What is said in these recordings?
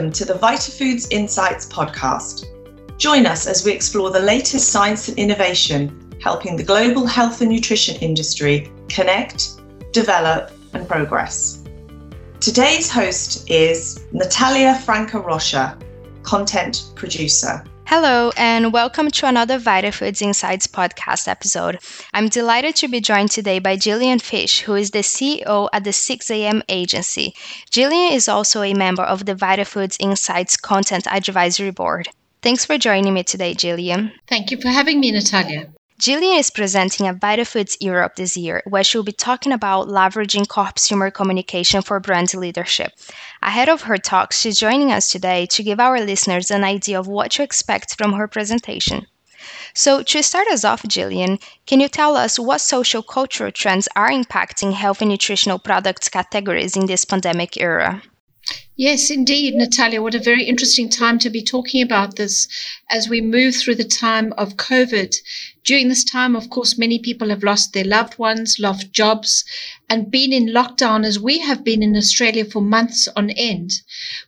Welcome to the Vitafoods Insights podcast. Join us as we explore the latest science and innovation helping the global health and nutrition industry connect, develop, and progress. Today's host is Natalia Franca Rocha, content producer. Hello, and welcome to another Vitafoods Insights podcast episode. I'm delighted to be joined today by Gillian Fish, who is the CEO at the 6am agency. Gillian is also a member of the Vitafoods Insights Content Advisory Board. Thanks for joining me today, Gillian. Thank you for having me, Natalia. Gillian is presenting at Vitafoods Europe this year, where she'll be talking about leveraging Corpsumer communication for brand leadership. Ahead of her talk, she's joining us today to give our listeners an idea of what to expect from her presentation. So, to start us off, Gillian, can you tell us what social cultural trends are impacting health and nutritional products categories in this pandemic era? Yes, indeed, Natalia. What a very interesting time to be talking about this as we move through the time of COVID. During this time, of course, many people have lost their loved ones, lost jobs, and been in lockdown as we have been in Australia for months on end,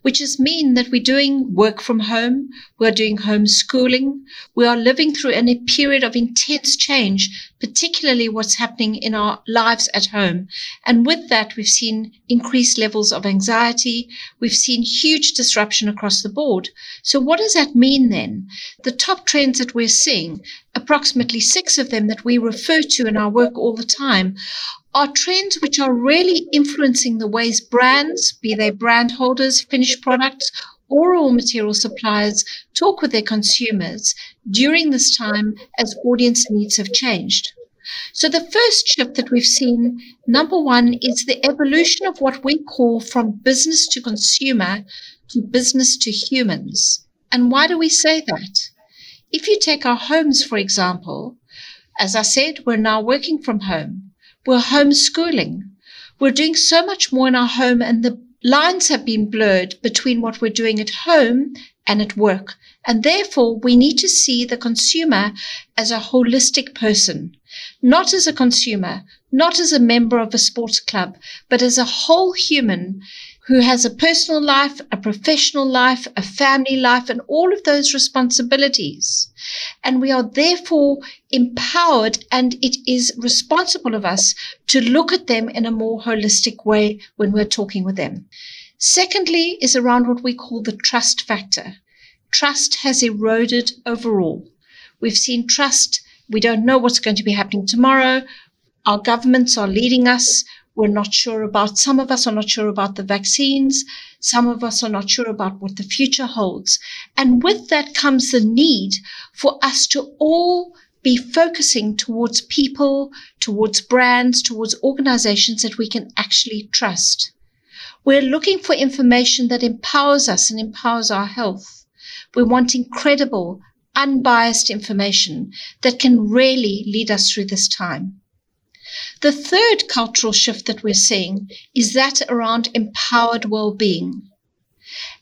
which has mean that we're doing work from home, we're doing homeschooling, we are living through a period of intense change, particularly what's happening in our lives at home. And with that, we've seen increased levels of anxiety, we've seen huge disruption across the board. So what does that mean then? The top trends that we're seeing approximately six of them that we refer to in our work all the time, are trends which are really influencing the ways brands, be they brand holders, finished products, or raw material suppliers, talk with their consumers during this time as audience needs have changed. So, the first shift that we've seen, number one, is the evolution of what we call from business to consumer to business to humans. And why do we say that? If you take our homes, for example, as I said, we're now working from home. We're homeschooling. We're doing so much more in our home, and the lines have been blurred between what we're doing at home and at work. And therefore, we need to see the consumer as a holistic person, not as a consumer, not as a member of a sports club, but as a whole human who has a personal life, a professional life, a family life, and all of those responsibilities. And we are therefore empowered, and it is responsible of us to look at them in a more holistic way when we're talking with them. Secondly, is around what we call the trust factor. Trust has eroded overall. We've seen trust. We don't know what's going to be happening tomorrow. Our governments are leading us. We're not sure about, some of us are not sure about the vaccines. Some of us are not sure about what the future holds. And with that comes the need for us to all be focusing towards people, towards brands, towards organizations that we can actually trust. We're looking for information that empowers us and empowers our health. We want incredible, unbiased information that can really lead us through this time. The third cultural shift that we're seeing is that around empowered well-being.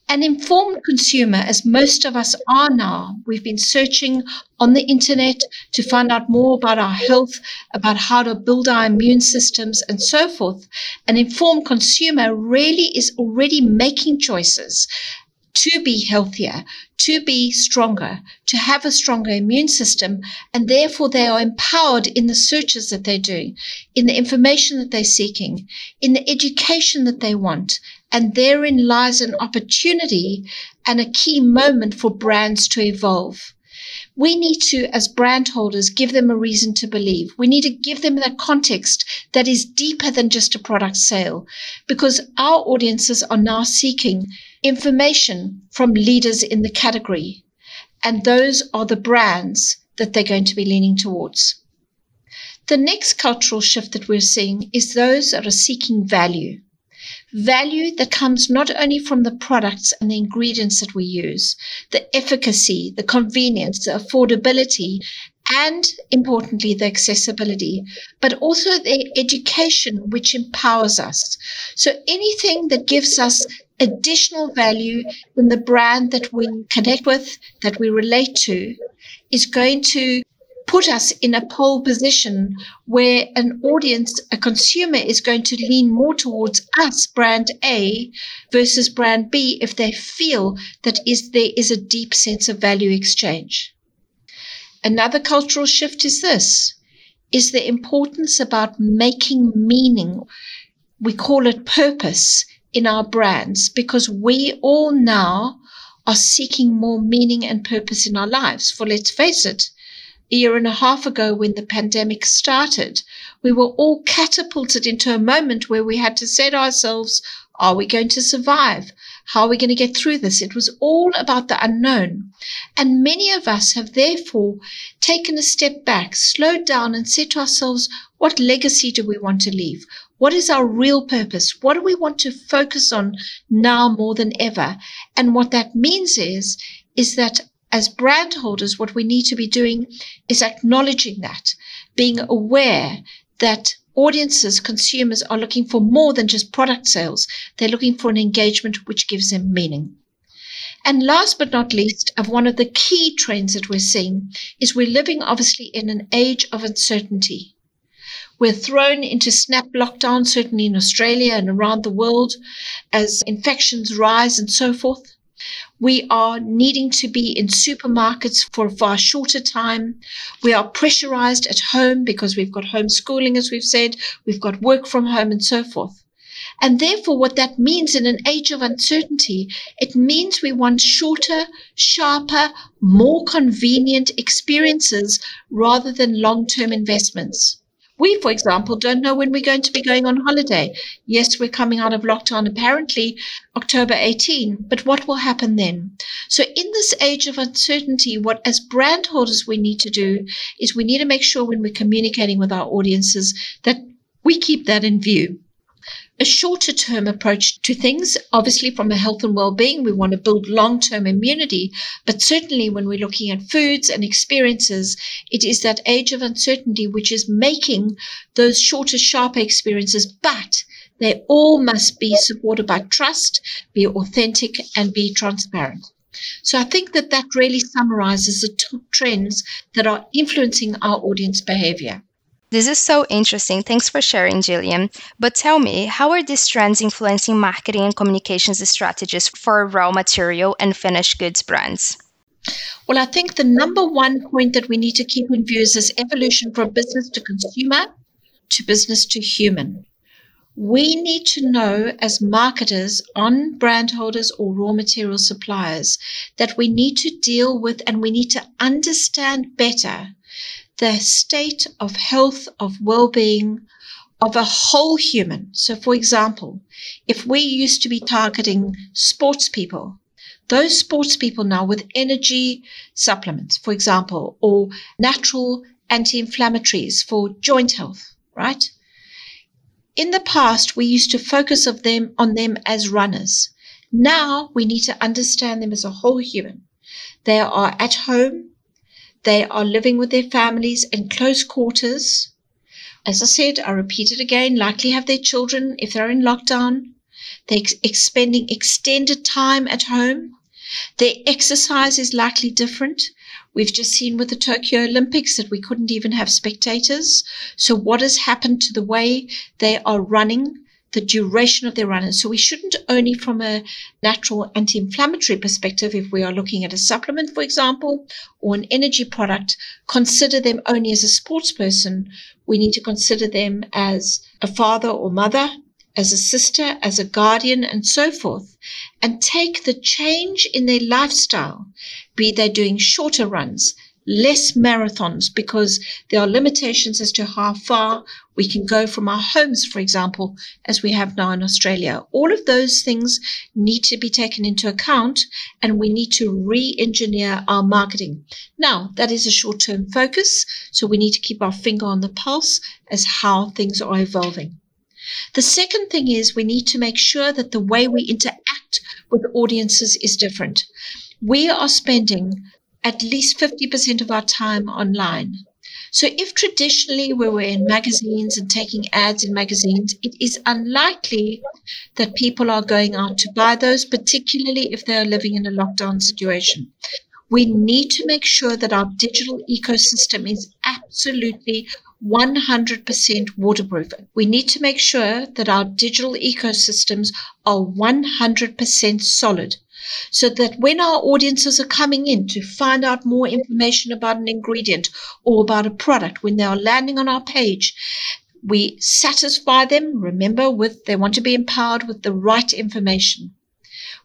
An informed consumer, as most of us are now, we've been searching on the internet to find out more about our health, about how to build our immune systems, and so forth. An informed consumer really is already making choices to be healthier, to be stronger, to have a stronger immune system, and therefore they are empowered in the searches that they're doing, in the information that they're seeking, in the education that they want. And therein lies an opportunity and a key moment for brands to evolve. We need to, as brand holders, give them a reason to believe. We need to give them that context that is deeper than just a product sale because our audiences are now seeking information from leaders in the category. And those are the brands that they're going to be leaning towards. The next cultural shift that we're seeing is those that are seeking value. Value that comes not only from the products and the ingredients that we use, the efficacy, the convenience, the affordability, and importantly, the accessibility, but also the education which empowers us. So anything that gives us additional value in the brand that we connect with, that we relate to, is going to put us in a pole position where an audience, a consumer is going to lean more towards us, brand A, versus brand B if they feel that is there is a deep sense of value exchange. Another cultural shift is this is the importance about making meaning. We call it purpose in our brands because we all now are seeking more meaning and purpose in our lives. For let's face it, a year and a half ago when the pandemic started, we were all catapulted into a moment where we had to say to ourselves, are we going to survive? How are we going to get through this? It was all about the unknown. And many of us have therefore taken a step back, slowed down, and said to ourselves, what legacy do we want to leave? What is our real purpose? What do we want to focus on now more than ever? And what that means is, is that as brand holders, what we need to be doing is acknowledging that, being aware that audiences, consumers are looking for more than just product sales. They're looking for an engagement which gives them meaning. And last but not least, of one of the key trends that we're seeing is we're living obviously in an age of uncertainty. We're thrown into snap lockdown, certainly in Australia and around the world, as infections rise and so forth. We are needing to be in supermarkets for a far shorter time. We are pressurized at home because we've got homeschooling, as we've said, we've got work from home and so forth. And therefore, what that means in an age of uncertainty, it means we want shorter, sharper, more convenient experiences rather than long term investments. We, for example, don't know when we're going to be going on holiday. Yes, we're coming out of lockdown apparently October 18, but what will happen then? So, in this age of uncertainty, what as brand holders we need to do is we need to make sure when we're communicating with our audiences that we keep that in view a shorter term approach to things. Obviously, from a health and well being, we want to build long term immunity. But certainly, when we're looking at foods and experiences, it is that age of uncertainty which is making those shorter, sharper experiences. But they all must be supported by trust, be authentic, and be transparent. So I think that that really summarizes the top trends that are influencing our audience behavior. This is so interesting. Thanks for sharing, Gillian. But tell me, how are these trends influencing marketing and communications strategies for raw material and finished goods brands? Well, I think the number one point that we need to keep in view is this evolution from business to consumer to business to human. We need to know as marketers on brand holders or raw material suppliers that we need to deal with and we need to understand better the state of health, of well being of a whole human. So, for example, if we used to be targeting sports people, those sports people now with energy supplements, for example, or natural anti inflammatories for joint health, right? In the past, we used to focus of them on them as runners. Now we need to understand them as a whole human. They are at home, they are living with their families in close quarters. As I said, I repeat it again, likely have their children if they're in lockdown. They're ex- spending extended time at home. Their exercise is likely different. We've just seen with the Tokyo Olympics that we couldn't even have spectators. So, what has happened to the way they are running? The duration of their run. so we shouldn't only from a natural anti-inflammatory perspective, if we are looking at a supplement, for example, or an energy product, consider them only as a sports person. We need to consider them as a father or mother, as a sister, as a guardian, and so forth, and take the change in their lifestyle, be they doing shorter runs, less marathons because there are limitations as to how far we can go from our homes, for example, as we have now in Australia. All of those things need to be taken into account and we need to re engineer our marketing. Now, that is a short term focus, so we need to keep our finger on the pulse as how things are evolving. The second thing is we need to make sure that the way we interact with audiences is different. We are spending at least 50% of our time online. So, if traditionally we were in magazines and taking ads in magazines, it is unlikely that people are going out to buy those, particularly if they are living in a lockdown situation. We need to make sure that our digital ecosystem is absolutely 100% waterproof. We need to make sure that our digital ecosystems are 100% solid so that when our audiences are coming in to find out more information about an ingredient or about a product, when they are landing on our page, we satisfy them, remember, with they want to be empowered with the right information.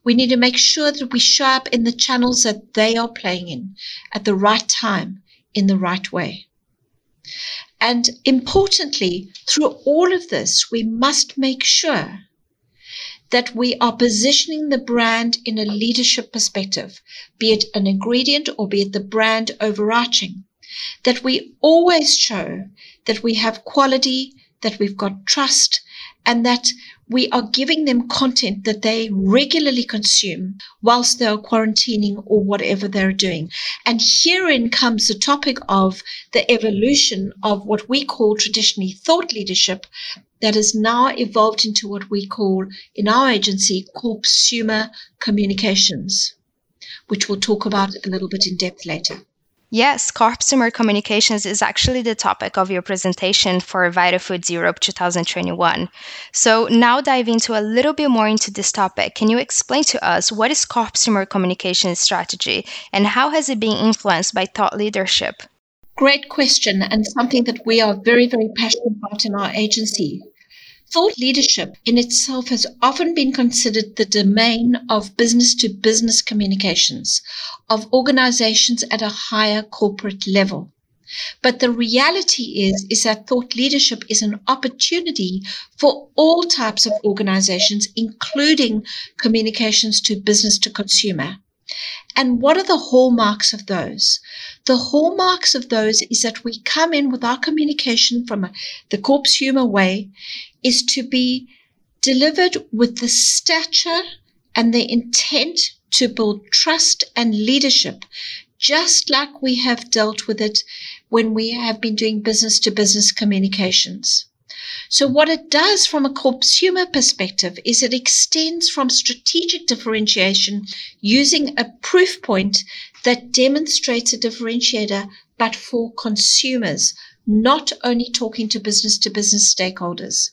We need to make sure that we show up in the channels that they are playing in at the right time, in the right way. And importantly, through all of this, we must make sure that we are positioning the brand in a leadership perspective, be it an ingredient or be it the brand overarching. That we always show that we have quality, that we've got trust, and that we are giving them content that they regularly consume whilst they're quarantining or whatever they're doing. And herein comes the topic of the evolution of what we call traditionally thought leadership that has now evolved into what we call in our agency Corpsumer communications, which we'll talk about a little bit in depth later. Yes, Corpsumer communications is actually the topic of your presentation for Vitafoods Europe 2021. So now dive into a little bit more into this topic. Can you explain to us what is Corpsumer communication strategy and how has it been influenced by thought leadership? Great question and something that we are very, very passionate about in our agency. Thought leadership in itself has often been considered the domain of business to business communications, of organizations at a higher corporate level. But the reality is, is that thought leadership is an opportunity for all types of organizations, including communications to business to consumer. And what are the hallmarks of those? The hallmarks of those is that we come in with our communication from the humor way is to be delivered with the stature and the intent to build trust and leadership, just like we have dealt with it when we have been doing business to business communications. So, what it does from a consumer perspective is it extends from strategic differentiation using a proof point that demonstrates a differentiator, but for consumers, not only talking to business to business stakeholders.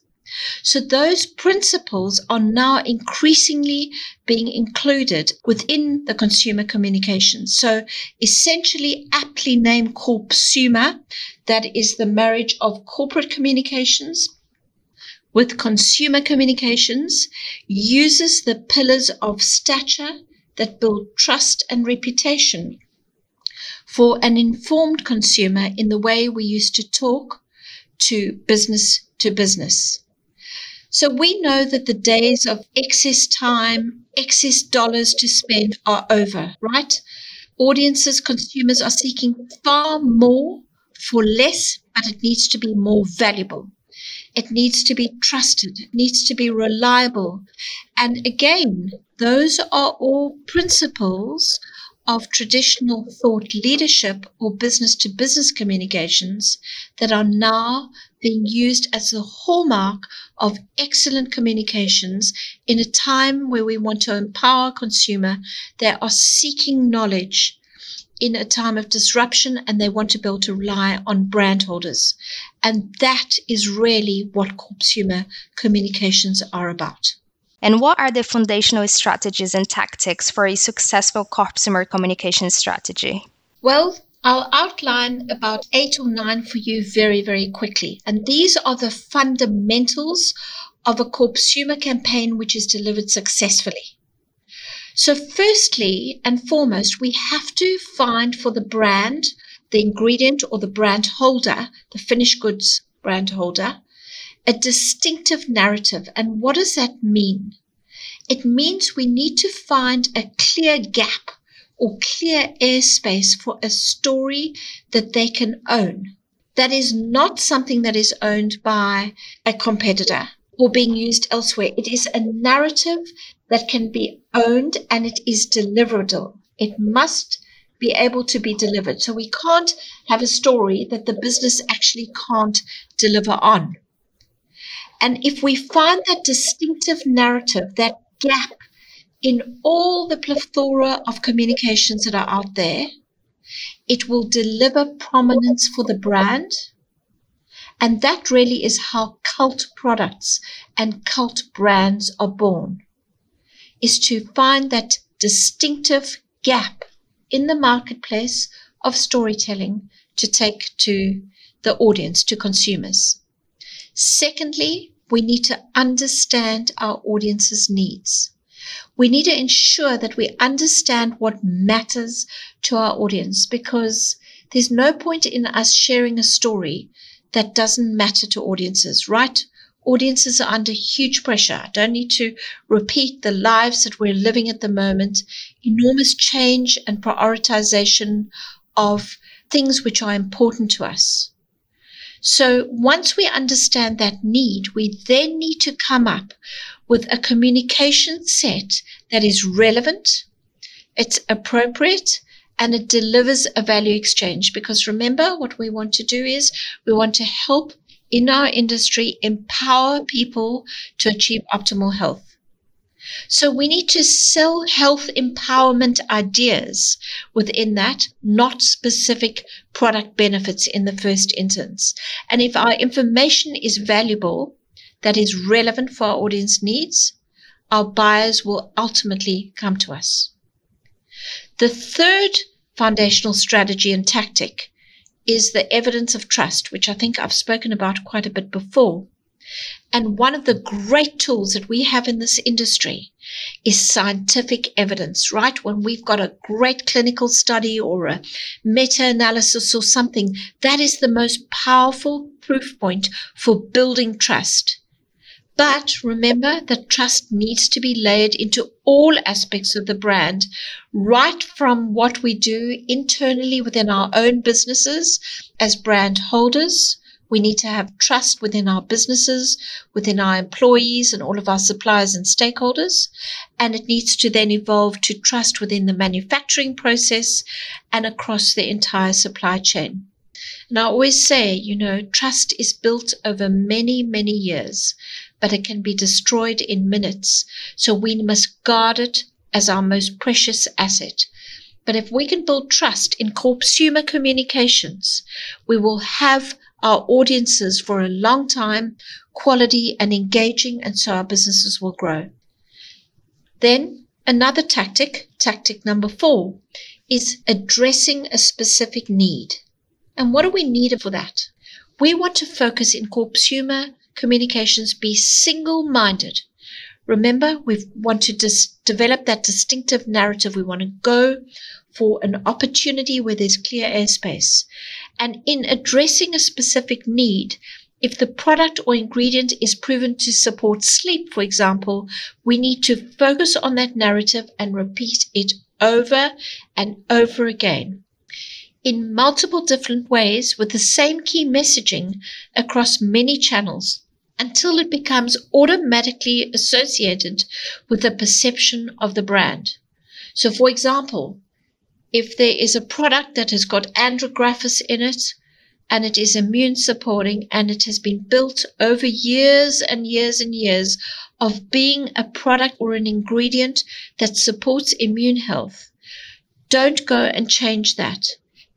So those principles are now increasingly being included within the consumer communication. So essentially aptly named Corpsumer, that is the marriage of corporate communications with consumer communications, uses the pillars of stature that build trust and reputation for an informed consumer in the way we used to talk to business to business. So we know that the days of excess time, excess dollars to spend are over, right? Audiences, consumers are seeking far more for less, but it needs to be more valuable. It needs to be trusted. It needs to be reliable. And again, those are all principles of traditional thought leadership or business to business communications that are now being used as the hallmark of excellent communications in a time where we want to empower consumer. They are seeking knowledge in a time of disruption and they want to be able to rely on brand holders. And that is really what Corpsumer communications are about. And what are the foundational strategies and tactics for a successful Corpsumer communication strategy? Well, I'll outline about eight or nine for you very, very quickly. And these are the fundamentals of a Corpsumer campaign which is delivered successfully. So, firstly and foremost, we have to find for the brand, the ingredient or the brand holder, the finished goods brand holder, a distinctive narrative. And what does that mean? It means we need to find a clear gap or clear airspace for a story that they can own. That is not something that is owned by a competitor or being used elsewhere. It is a narrative that can be owned and it is deliverable. It must be able to be delivered. So we can't have a story that the business actually can't deliver on. And if we find that distinctive narrative, that gap in all the plethora of communications that are out there, it will deliver prominence for the brand. And that really is how cult products and cult brands are born, is to find that distinctive gap in the marketplace of storytelling to take to the audience, to consumers. Secondly, we need to understand our audience's needs. We need to ensure that we understand what matters to our audience because there's no point in us sharing a story that doesn't matter to audiences, right? Audiences are under huge pressure. I don't need to repeat the lives that we're living at the moment, enormous change and prioritization of things which are important to us. So once we understand that need, we then need to come up with a communication set that is relevant, it's appropriate, and it delivers a value exchange. Because remember, what we want to do is we want to help in our industry empower people to achieve optimal health. So we need to sell health empowerment ideas within that, not specific product benefits in the first instance. And if our information is valuable, that is relevant for our audience needs, our buyers will ultimately come to us. The third foundational strategy and tactic is the evidence of trust, which I think I've spoken about quite a bit before. And one of the great tools that we have in this industry is scientific evidence, right? When we've got a great clinical study or a meta analysis or something, that is the most powerful proof point for building trust. But remember that trust needs to be layered into all aspects of the brand, right from what we do internally within our own businesses as brand holders. We need to have trust within our businesses, within our employees, and all of our suppliers and stakeholders. And it needs to then evolve to trust within the manufacturing process and across the entire supply chain. And I always say, you know, trust is built over many, many years but it can be destroyed in minutes. So we must guard it as our most precious asset. But if we can build trust in Corpsumer communications, we will have our audiences for a long time, quality and engaging, and so our businesses will grow. Then another tactic, tactic number four, is addressing a specific need. And what do we need for that? We want to focus in Corpsumer communications be single minded. Remember, we want to dis- develop that distinctive narrative. We want to go for an opportunity where there's clear airspace. And in addressing a specific need, if the product or ingredient is proven to support sleep, for example, we need to focus on that narrative and repeat it over and over again in multiple different ways with the same key messaging across many channels until it becomes automatically associated with the perception of the brand. So, for example, if there is a product that has got andrographis in it and it is immune supporting and it has been built over years and years and years of being a product or an ingredient that supports immune health, don't go and change that.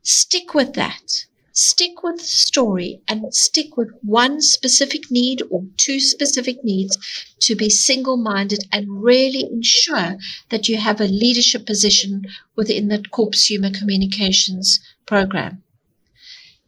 Stick with that stick with the story and stick with one specific need or two specific needs to be single minded and really ensure that you have a leadership position within the Corpsumer communications program.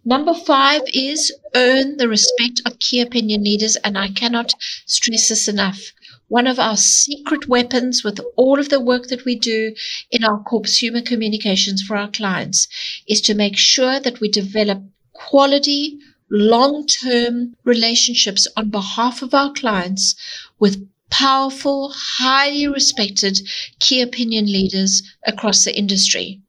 Number five is earn the respect of key opinion leaders, and I cannot stress this enough. One of our secret weapons with all of the work that we do in our Corpsumer communications for our clients is to make sure that we develop quality, long term relationships on behalf of our clients with powerful, highly respected key opinion leaders across the industry.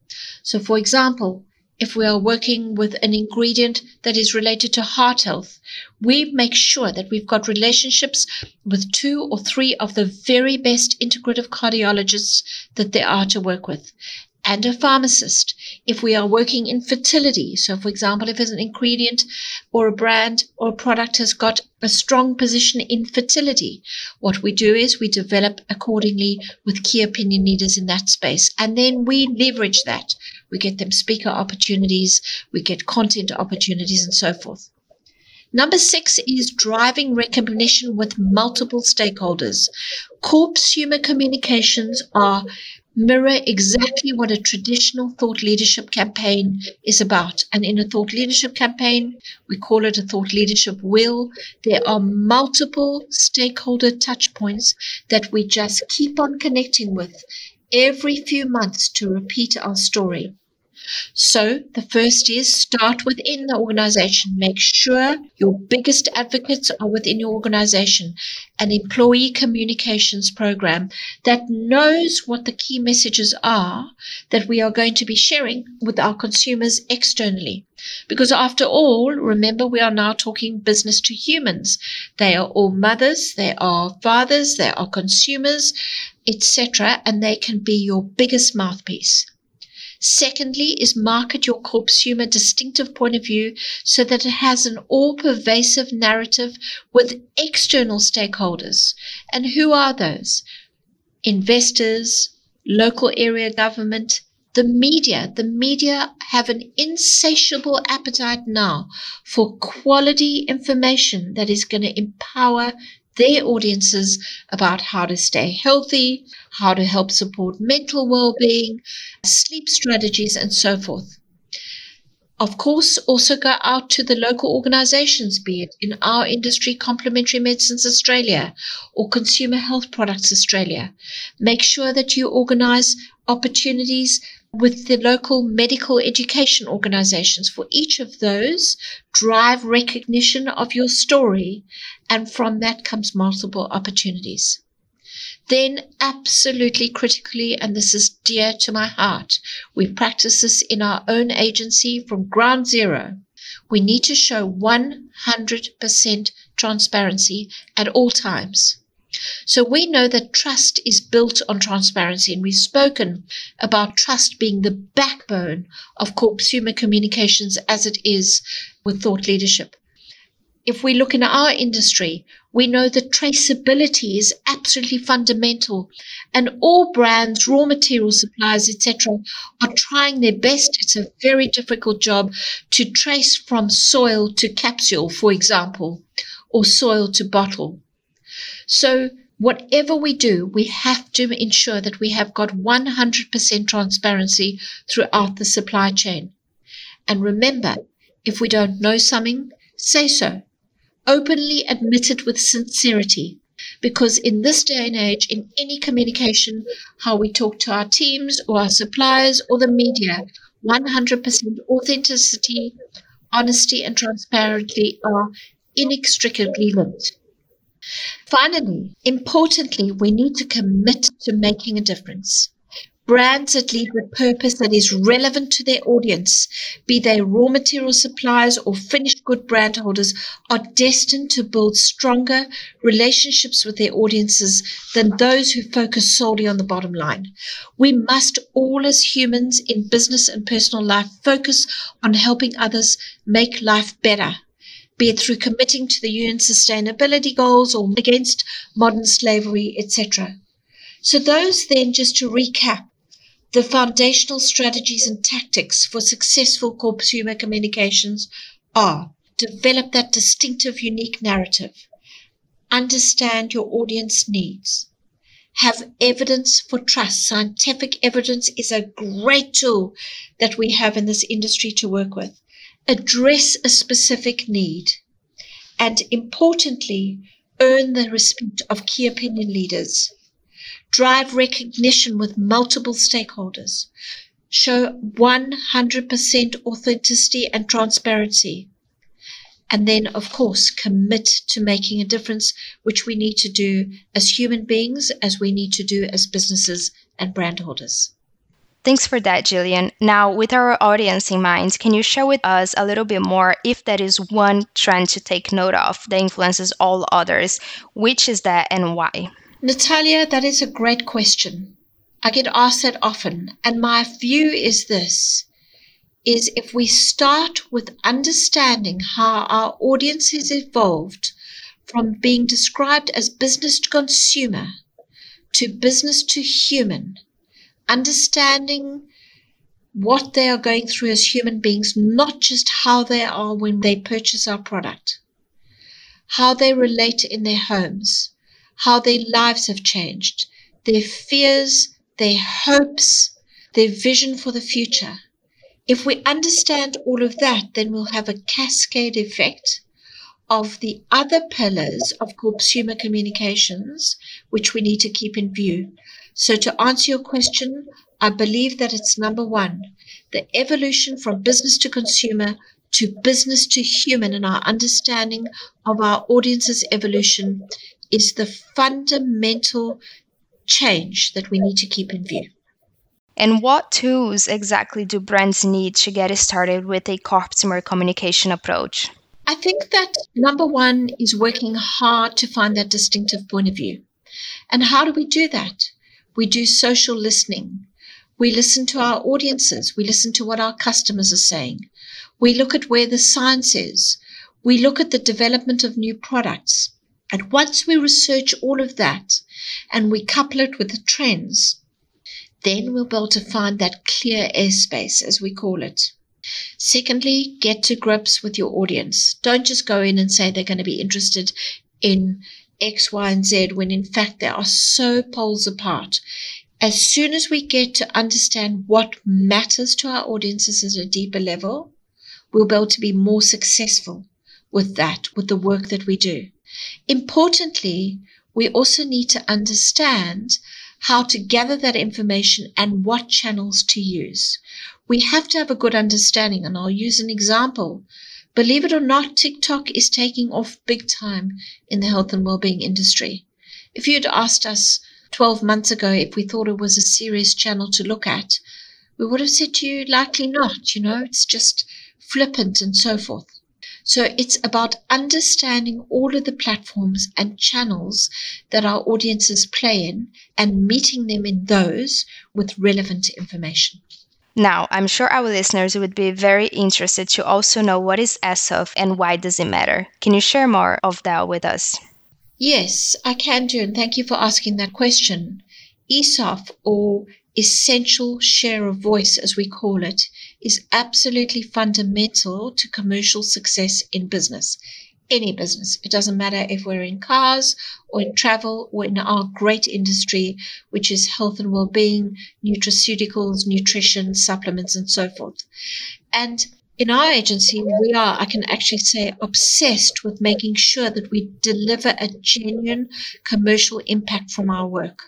So, for example, if we are working with an ingredient that is related to heart health, we make sure that we've got relationships with two or three of the very best integrative cardiologists that there are to work with. and a pharmacist. If we are working in fertility, so for example, if an ingredient or a brand or a product has got a strong position in fertility, what we do is we develop accordingly with key opinion leaders in that space. And then we leverage that. We get them speaker opportunities, we get content opportunities, and so forth. Number six is driving recognition with multiple stakeholders. Corpsumer communications are mirror exactly what a traditional thought leadership campaign is about. And in a thought leadership campaign, we call it a thought leadership wheel. There are multiple stakeholder touch points that we just keep on connecting with every few months to repeat our story. So the first is start within the organization. Make sure your biggest advocates are within your organization. An employee communications program that knows what the key messages are that we are going to be sharing with our consumers externally. Because after all, remember we are now talking business to humans. They are all mothers, they are fathers, they are consumers, etc. And they can be your biggest mouthpiece. Secondly, is market your consumer distinctive point of view so that it has an all pervasive narrative with external stakeholders. And who are those? Investors, local area government, the media. The media have an insatiable appetite now for quality information that is going to empower their audiences about how to stay healthy, how to help support mental well being, sleep strategies, and so forth. Of course, also go out to the local organizations, be it in our industry, Complementary Medicines Australia or Consumer Health Products Australia. Make sure that you organize opportunities with the local medical education organizations. For each of those, drive recognition of your story, and from that comes multiple opportunities. Then, absolutely critically, and this is dear to my heart, we practice this in our own agency from ground zero. We need to show 100% transparency at all times. So we know that trust is built on transparency, and we've spoken about trust being the backbone of Corpsumer communications as it is with thought leadership. If we look in our industry, we know that traceability is absolutely fundamental, and all brands, raw material suppliers, etc., are trying their best. It's a very difficult job to trace from soil to capsule, for example, or soil to bottle. So whatever we do, we have to ensure that we have got 100% transparency throughout the supply chain. And remember, if we don't know something, say so. Openly admit it with sincerity. Because in this day and age, in any communication, how we talk to our teams or our suppliers or the media, 100% authenticity, honesty, and transparency are inextricably linked. Finally, importantly, we need to commit to making a difference. Brands that lead with purpose that is relevant to their audience, be they raw material suppliers or finished good brand holders, are destined to build stronger relationships with their audiences than those who focus solely on the bottom line. We must all, as humans in business and personal life, focus on helping others make life better be it through committing to the UN sustainability goals or against modern slavery, etc. So, those then, just to recap, the foundational strategies and tactics for successful Corpsumer communications are develop that distinctive, unique narrative, understand your audience needs, have evidence for trust. Scientific evidence is a great tool that we have in this industry to work with address a specific need, and importantly, earn the respect of key opinion leaders, drive recognition with multiple stakeholders, show 100% authenticity and transparency, and then, of course, commit to making a difference, which we need to do as human beings, as we need to do as businesses and brand holders. Thanks for that, Gillian. Now, with our audience in mind, can you share with us a little bit more if that is one trend to take note of that influences all others? Which is that and why? Natalia, that is a great question. I get asked that often. And my view is this is if we start with understanding how our audience has evolved from being described as business to consumer to business to human, understanding what they are going through as human beings, not just how they are when they purchase our product, how they relate in their homes, how their lives have changed, their fears, their hopes, their vision for the future. If we understand all of that, then we'll have a cascade effect of the other pillars of Corpsumer communications, which we need to keep in view. So, to answer your question, I believe that it's number one the evolution from business to consumer to business to human and our understanding of our audience's evolution is the fundamental change that we need to keep in view. And what tools exactly do brands need to get started with a Corpsumer communication approach? I think that number one is working hard to find that distinctive point of view. And how do we do that? We do social listening. We listen to our audiences. We listen to what our customers are saying. We look at where the science is. We look at the development of new products. And once we research all of that and we couple it with the trends, then we'll be able to find that clear airspace, as we call it. Secondly, get to grips with your audience. Don't just go in and say they're going to be interested in X, Y, and Z when in fact they are so poles apart. As soon as we get to understand what matters to our audiences at a deeper level, we'll be able to be more successful with that, with the work that we do. Importantly, we also need to understand how to gather that information and what channels to use. We have to have a good understanding, and I'll use an example. Believe it or not, TikTok is taking off big time in the health and well-being industry. If you had asked us 12 months ago if we thought it was a serious channel to look at, we would have said to you, likely not. You know, it's just flippant and so forth. So it's about understanding all of the platforms and channels that our audiences play in and meeting them in those with relevant information. Now, I'm sure our listeners would be very interested to also know what is ESOV and why does it matter. Can you share more of that with us? Yes, I can do, and thank you for asking that question. ESOV, or Essential Share of Voice, as we call it, is absolutely fundamental to commercial success in business. Any business. It doesn't matter if we're in cars or in travel or in our great industry, which is health and well-being, nutraceuticals, nutrition, supplements, and so forth. And in our agency, we are, I can actually say, obsessed with making sure that we deliver a genuine commercial impact from our work.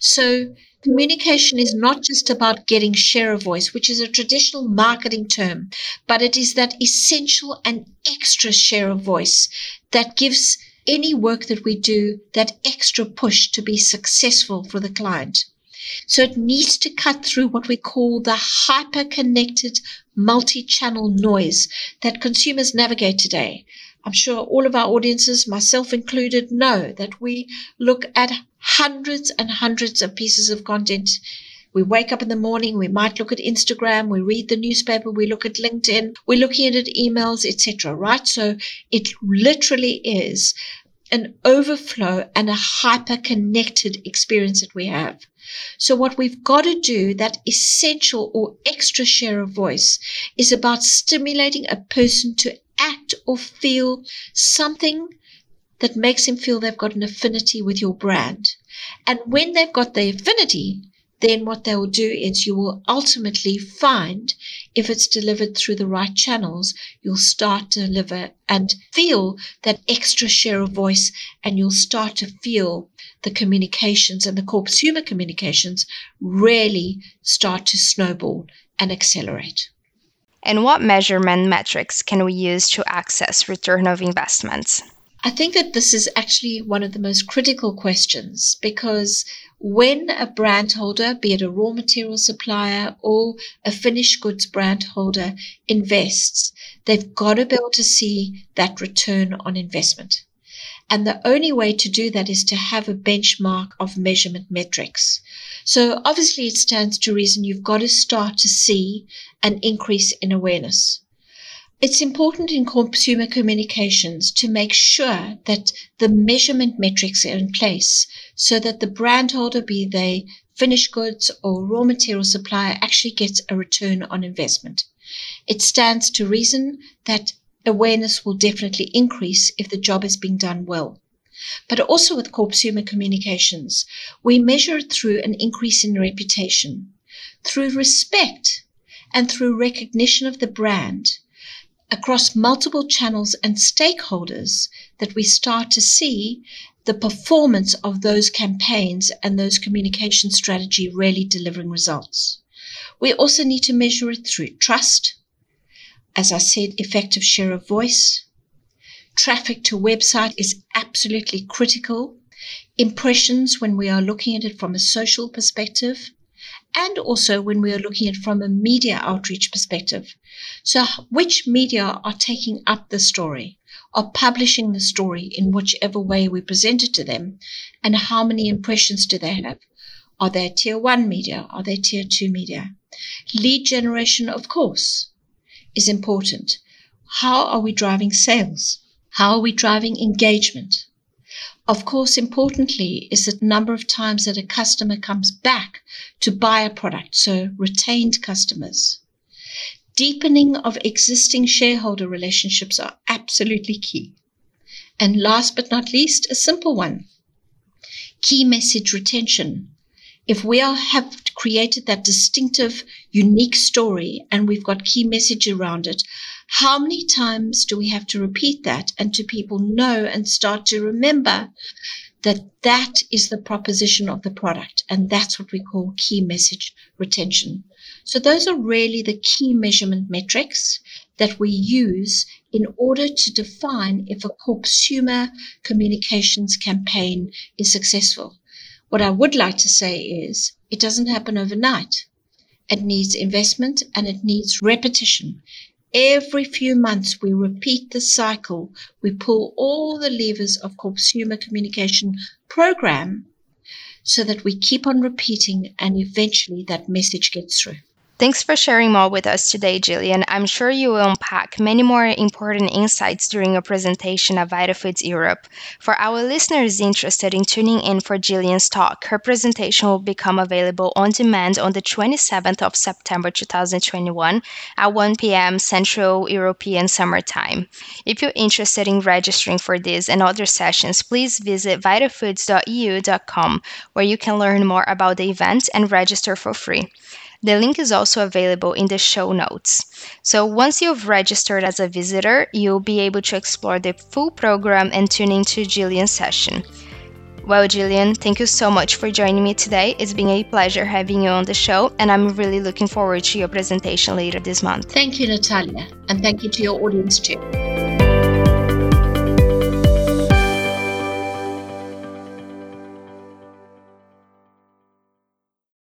So communication is not just about getting share of voice, which is a traditional marketing term, but it is that essential and extra share of voice that gives any work that we do that extra push to be successful for the client. So it needs to cut through what we call the hyper connected multi channel noise that consumers navigate today. I'm sure all of our audiences, myself included, know that we look at hundreds and hundreds of pieces of content. We wake up in the morning, we might look at Instagram, we read the newspaper, we look at LinkedIn, we're looking at emails, etc. Right? So it literally is an overflow and a hyper connected experience that we have. So what we've got to do, that essential or extra share of voice, is about stimulating a person to act or feel something that makes them feel they've got an affinity with your brand. And when they've got the affinity, then what they will do is you will ultimately find if it's delivered through the right channels, you'll start to deliver and feel that extra share of voice, and you'll start to feel the communications and the Corpsumer communications really start to snowball and accelerate. And what measurement metrics can we use to access return of investments? I think that this is actually one of the most critical questions because when a brand holder, be it a raw material supplier or a finished goods brand holder, invests, they've got to be able to see that return on investment. And the only way to do that is to have a benchmark of measurement metrics. So obviously, it stands to reason you've got to start to see an increase in awareness. It's important in Corpsumer communications to make sure that the measurement metrics are in place so that the brand holder, be they finished goods or raw material supplier, actually gets a return on investment. It stands to reason that awareness will definitely increase if the job is being done well. But also with Corpsumer communications, we measure it through an increase in reputation, through respect, and through recognition of the brand across multiple channels and stakeholders that we start to see the performance of those campaigns and those communication strategy really delivering results. We also need to measure it through trust, as I said, effective share of voice. Traffic to website is absolutely critical. Impressions when we are looking at it from a social perspective and also when we are looking at it from a media outreach perspective. So, which media are taking up the story, are publishing the story in whichever way we present it to them, and how many impressions do they have? Are they tier one media? Are they tier two media? Lead generation, of course, is important. How are we driving sales? How are we driving engagement? Of course, importantly, is the number of times that a customer comes back to buy a product, so retained customers. Deepening of existing shareholder relationships are absolutely key. And last but not least, a simple one key message retention. If we are, have created that distinctive, unique story and we've got key message around it, how many times do we have to repeat that and do people know and start to remember that that is the proposition of the product and that's what we call key message retention. So those are really the key measurement metrics that we use in order to define if a Corpsumer communications campaign is successful. What I would like to say is it doesn't happen overnight. It needs investment and it needs repetition. Every few months, we repeat the cycle. We pull all the levers of Corpsumer communication program so that we keep on repeating and eventually that message gets through. Thanks for sharing more with us today, Gillian. I'm sure you will unpack many more important insights during your presentation at Vitafoods Europe. For our listeners interested in tuning in for Gillian's talk, her presentation will become available on demand on the 27th of September 2021 at 1 p.m. Central European Summer Time. If you're interested in registering for this and other sessions, please visit vitafoods.eu.com where you can learn more about the event and register for free. The link is also available in the show notes. So once you've registered as a visitor, you'll be able to explore the full program and tune into Gillian's session. Well, Jillian, thank you so much for joining me today. It's been a pleasure having you on the show, and I'm really looking forward to your presentation later this month. Thank you, Natalia, and thank you to your audience too.